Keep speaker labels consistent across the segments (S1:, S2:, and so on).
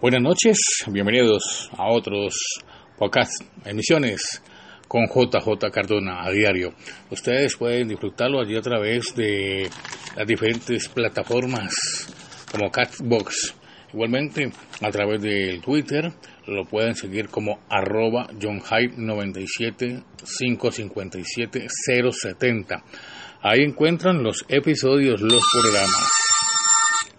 S1: Buenas noches, bienvenidos a otros podcast, emisiones con JJ Cardona a diario. Ustedes pueden disfrutarlo allí a través de las diferentes plataformas como Catbox. Igualmente a través del Twitter lo pueden seguir como arroba johnhype97 557 070. Ahí encuentran los episodios, los programas.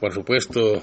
S1: Por supuesto,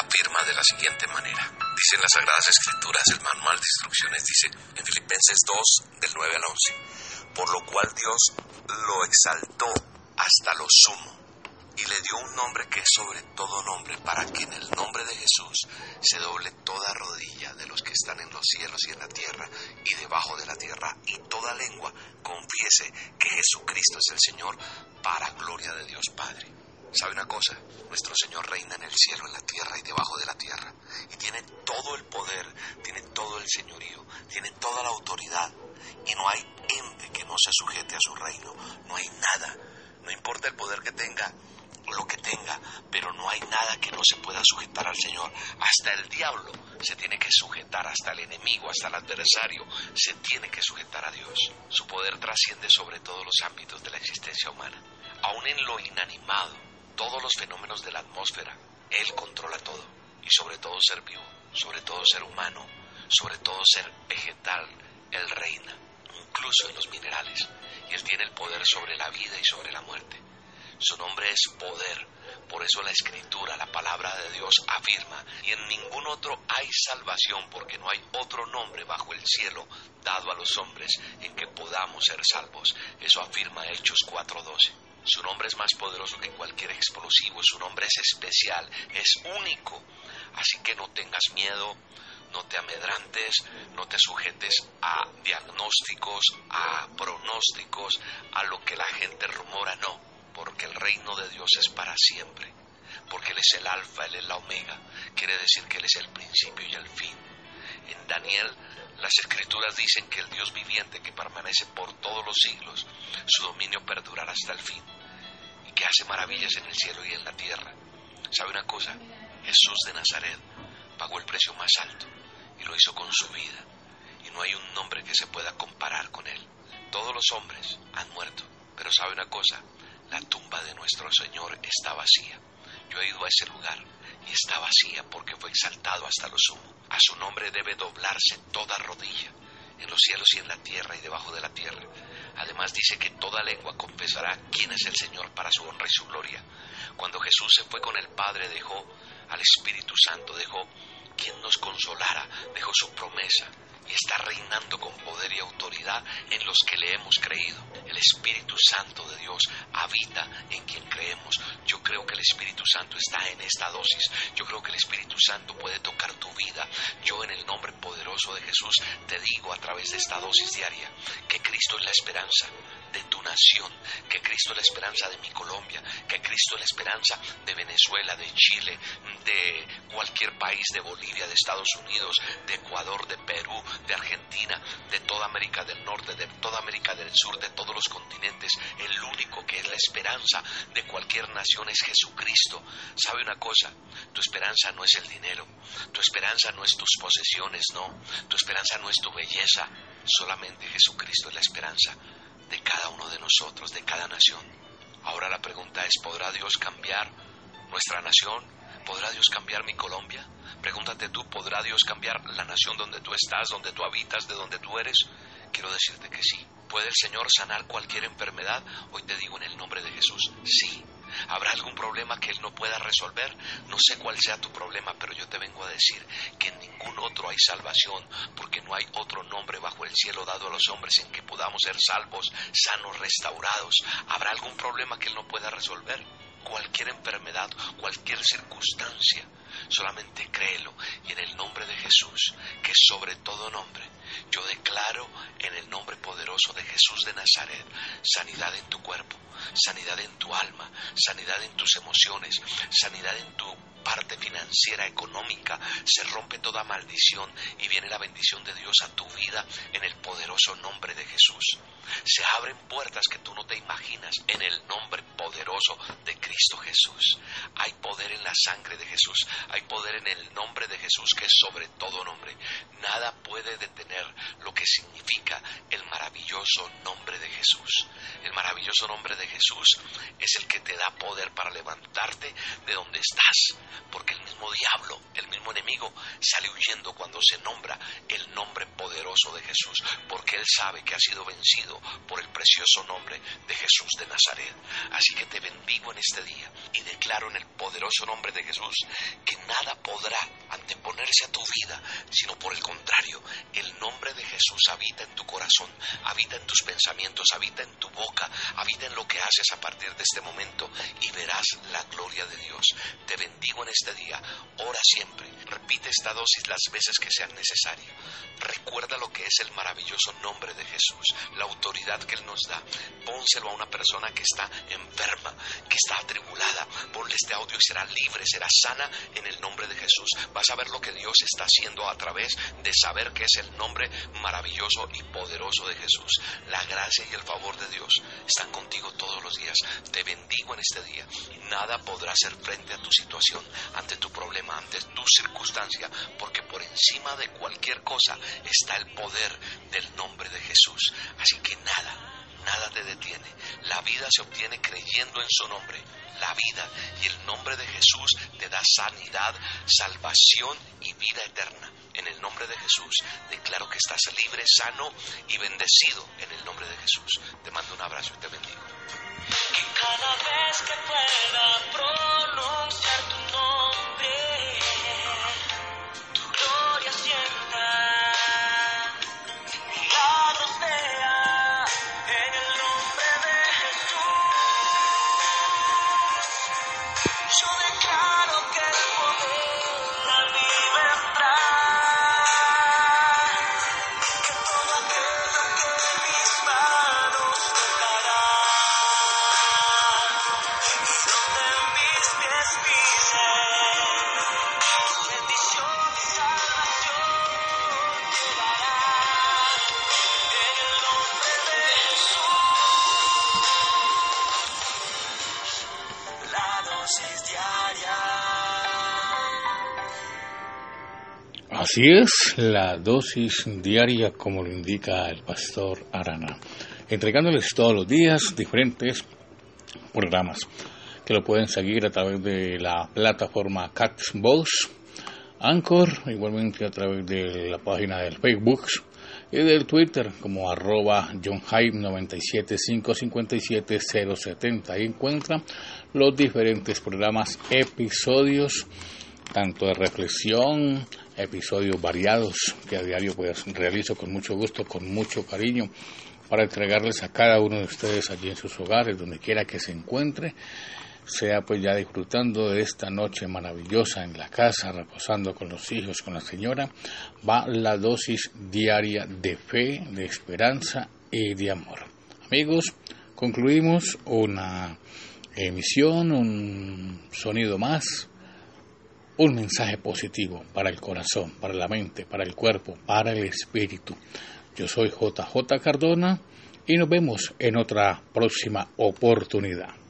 S2: afirma de la siguiente manera. Dice en las Sagradas Escrituras, el manual de instrucciones dice en Filipenses 2, del 9 al 11, por lo cual Dios lo exaltó hasta lo sumo y le dio un nombre que es sobre todo nombre, para que en el nombre de Jesús se doble toda rodilla de los que están en los cielos y en la tierra y debajo de la tierra, y toda lengua confiese que Jesucristo es el Señor, para gloria de Dios Padre. ¿Sabe una cosa? Nuestro Señor reina en el cielo, en la tierra y debajo de la tierra. Y tiene todo el poder, tiene todo el señorío, tiene toda la autoridad. Y no hay ente que no se sujete a su reino. No hay nada. No importa el poder que tenga, lo que tenga, pero no hay nada que no se pueda sujetar al Señor. Hasta el diablo se tiene que sujetar, hasta el enemigo, hasta el adversario, se tiene que sujetar a Dios. Su poder trasciende sobre todos los ámbitos de la existencia humana. Aún en lo inanimado, todos los fenómenos de la atmósfera. Él controla todo, y sobre todo ser vivo, sobre todo ser humano, sobre todo ser vegetal. Él reina, incluso en los minerales, y Él tiene el poder sobre la vida y sobre la muerte. Su nombre es poder, por eso la escritura, la palabra de Dios afirma, y en ningún otro hay salvación, porque no hay otro nombre bajo el cielo dado a los hombres en que podamos ser salvos. Eso afirma Hechos 4:12. Su nombre es más poderoso que cualquier explosivo, su nombre es especial, es único. Así que no tengas miedo, no te amedrantes, no te sujetes a diagnósticos, a pronósticos, a lo que la gente rumora, no, porque el reino de Dios es para siempre, porque Él es el alfa, Él es la omega, quiere decir que Él es el principio y el fin. En Daniel las escrituras dicen que el Dios viviente que permanece por todos los siglos, su dominio perdurará hasta el fin y que hace maravillas en el cielo y en la tierra. ¿Sabe una cosa? Jesús de Nazaret pagó el precio más alto y lo hizo con su vida y no hay un nombre que se pueda comparar con él. Todos los hombres han muerto, pero ¿sabe una cosa? La tumba de nuestro Señor está vacía. Yo he ido a ese lugar y está vacía porque fue exaltado hasta lo sumo. A su nombre debe doblarse toda rodilla, en los cielos y en la tierra y debajo de la tierra. Además dice que toda lengua confesará quién es el Señor para su honra y su gloria. Cuando Jesús se fue con el Padre dejó al Espíritu Santo, dejó quien nos consolara, dejó su promesa y está reinando con poder y autoridad en los que le hemos creído. El Espíritu Santo de Dios habita en quien creemos. Yo creo que el Espíritu Santo está en esta dosis. Yo creo que el Espíritu Santo puede tocar tu vida. Yo en el nombre poderoso de Jesús te digo a través de esta dosis diaria que Cristo es la esperanza de tu nación, que Cristo es la esperanza de mi Colombia, que Cristo es la esperanza de Venezuela, de Chile, de cualquier país, de Bolivia, de Estados Unidos, de Ecuador, de Perú, de Argentina, de toda América del Norte, de toda América del Sur, de todos los continentes. El único que es la esperanza de cualquier nación es Jesucristo. ¿Sabe una cosa? Tu esperanza no es el dinero, tu esperanza no es tus posesiones, no, tu esperanza no es tu belleza, solamente Jesucristo es la esperanza de cada uno de nosotros, de cada nación. Ahora la pregunta es, ¿podrá Dios cambiar nuestra nación? ¿Podrá Dios cambiar mi Colombia? Pregúntate tú, ¿podrá Dios cambiar la nación donde tú estás, donde tú habitas, de donde tú eres? Quiero decirte que sí. ¿Puede el Señor sanar cualquier enfermedad? Hoy te digo en el nombre de Jesús, sí. ¿Habrá algún problema que Él no pueda resolver? No sé cuál sea tu problema, pero yo te vengo a decir que en ningún otro hay salvación, porque no hay otro nombre bajo el cielo dado a los hombres en que podamos ser salvos, sanos, restaurados. ¿Habrá algún problema que Él no pueda resolver? Cualquier enfermedad, cualquier circunstancia, solamente créelo y en el nombre de Jesús, que sobre todo nombre, yo declaro en el nombre poderoso de Jesús de Nazaret sanidad en tu cuerpo, sanidad en tu alma, sanidad en tus emociones, sanidad en tu parte financiera, económica, se rompe toda maldición y viene la bendición de Dios a tu vida en el poderoso nombre de Jesús. Se abren puertas que tú no te imaginas en el nombre de Cristo Jesús. Hay poder en la sangre de Jesús, hay poder en el nombre de Jesús que es sobre todo nombre. Nada puede detener lo que significa el maravilloso nombre de Jesús. El maravilloso nombre de Jesús es el que te da poder para levantarte de donde estás porque el mismo diablo, el mismo enemigo, sale huyendo cuando se nombra el nombre poderoso de Jesús, porque él sabe que ha sido vencido por el precioso nombre de Jesús de Nazaret. Así que te bendigo en este día y declaro en el poderoso nombre de Jesús que nada podrá anteponerse a tu vida, sino por el contrario, el nombre de Jesús habita en tu corazón, habita en tus pensamientos, habita en tu boca, habita en lo que haces a partir de este momento y verás la gloria de Dios. Te bendigo en este día, ora siempre, repite esta dosis las veces que sean necesarias. Recuerda lo que es el maravilloso nombre de Jesús, la autoridad que Él nos da. Pónselo a una persona que está enferma, que está atribulada. Ponle este audio y será libre, será sana en el nombre de Jesús. Vas a ver lo que Dios está haciendo a través de saber que es el nombre maravilloso y poderoso de Jesús. La gracia y el favor de Dios están contigo todos los días. Te bendigo en este día. Nada podrá hacer frente a tu situación ante tu problema, ante tu circunstancia, porque por encima de cualquier cosa está el poder del nombre de Jesús. Así que nada, vida se obtiene creyendo en su nombre. La vida y el nombre de Jesús te da sanidad, salvación y vida eterna. En el nombre de Jesús declaro que estás libre, sano y bendecido en el nombre de Jesús. Te mando un abrazo y te bendigo.
S1: Así es, la dosis diaria como lo indica el pastor Arana, entregándoles todos los días diferentes programas que lo pueden seguir a través de la plataforma Catbox, Anchor, igualmente a través de la página del Facebook y del Twitter como arroba johnhype97557-070. Ahí encuentran los diferentes programas, episodios, tanto de reflexión, episodios variados que a diario pues realizo con mucho gusto, con mucho cariño para entregarles a cada uno de ustedes allí en sus hogares, donde quiera que se encuentre, sea pues ya disfrutando de esta noche maravillosa en la casa, reposando con los hijos, con la señora, va la dosis diaria de fe, de esperanza y de amor. Amigos, concluimos una emisión, un sonido más, un mensaje positivo para el corazón, para la mente, para el cuerpo, para el espíritu. Yo soy JJ Cardona y nos vemos en otra próxima oportunidad.